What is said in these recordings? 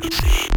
Galaxy.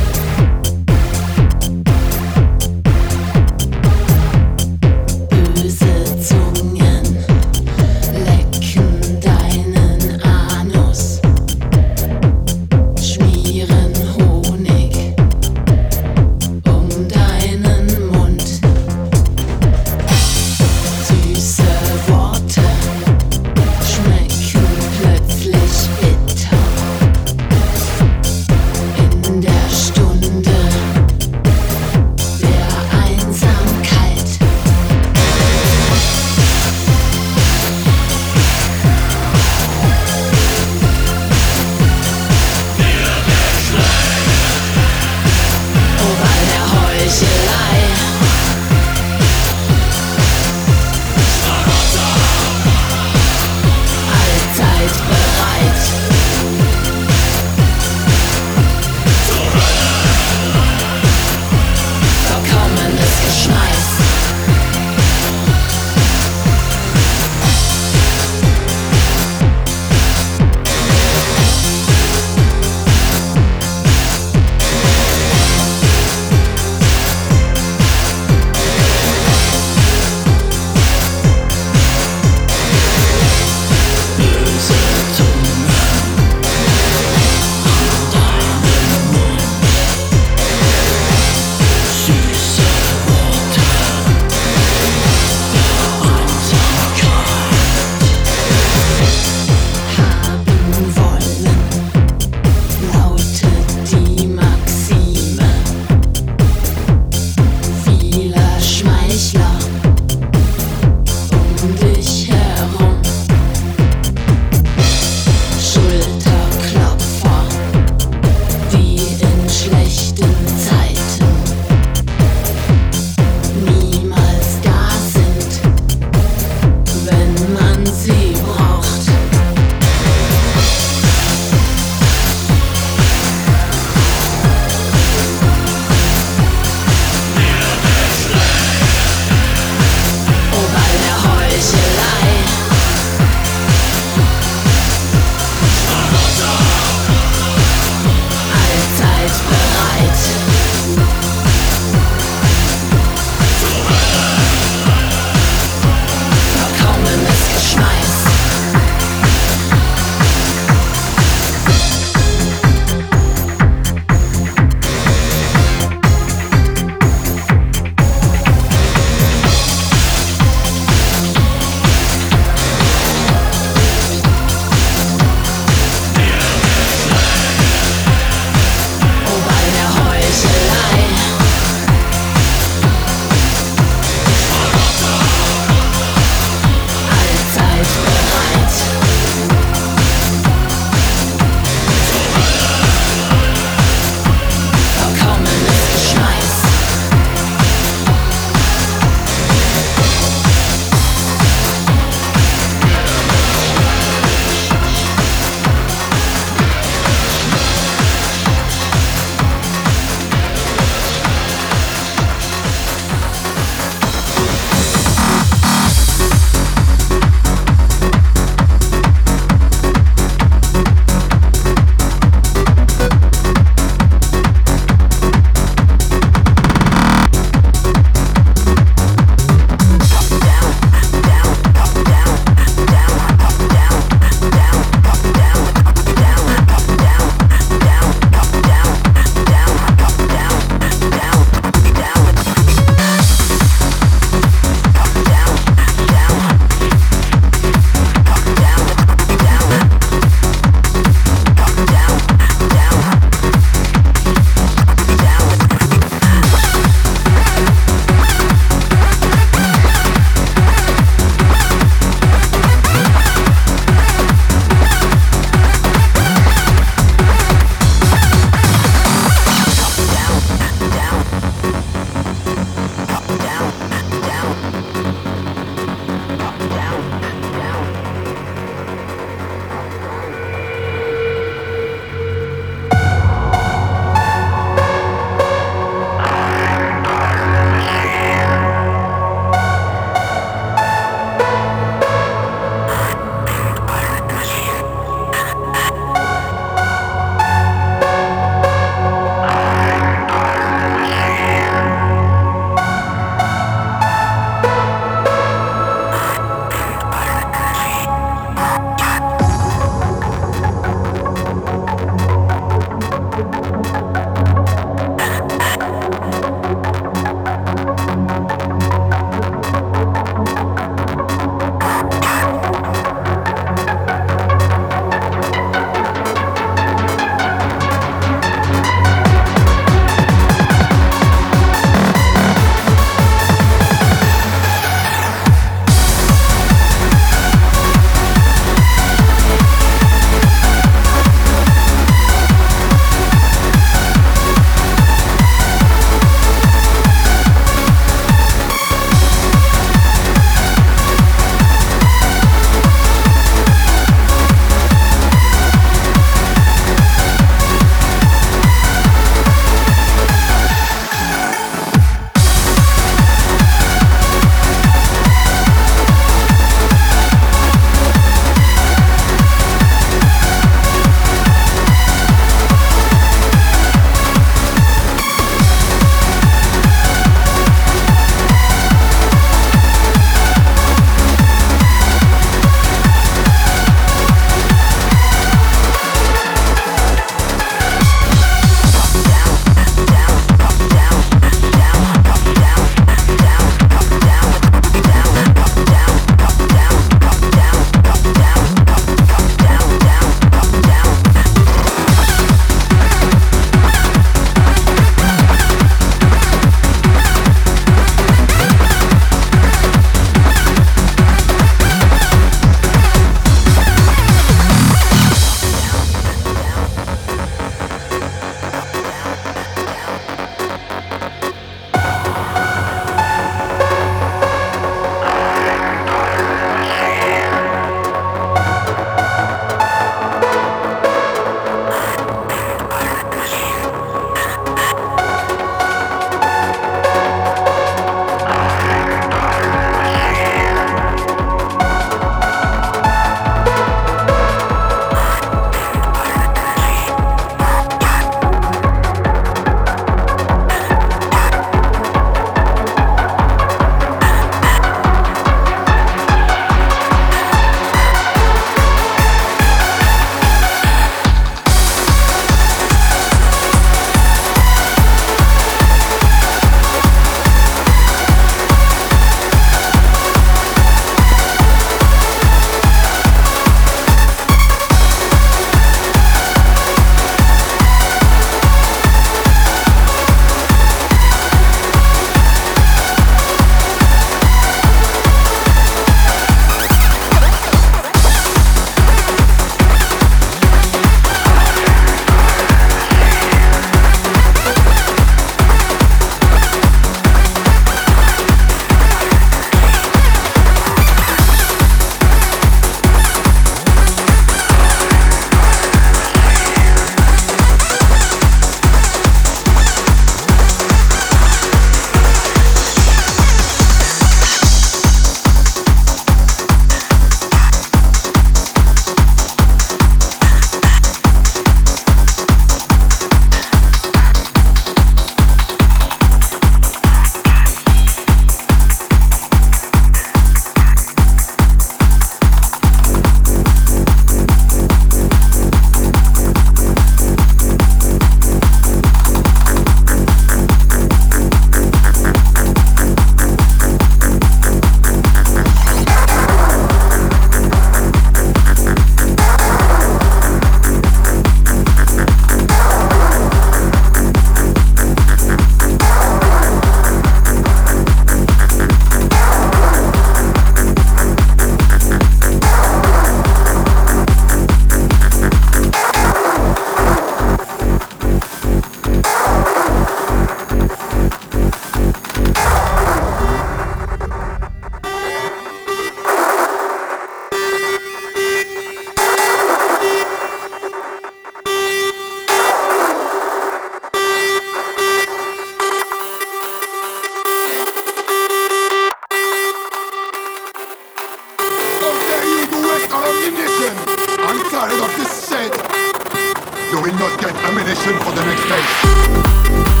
will not get ammunition for the next day.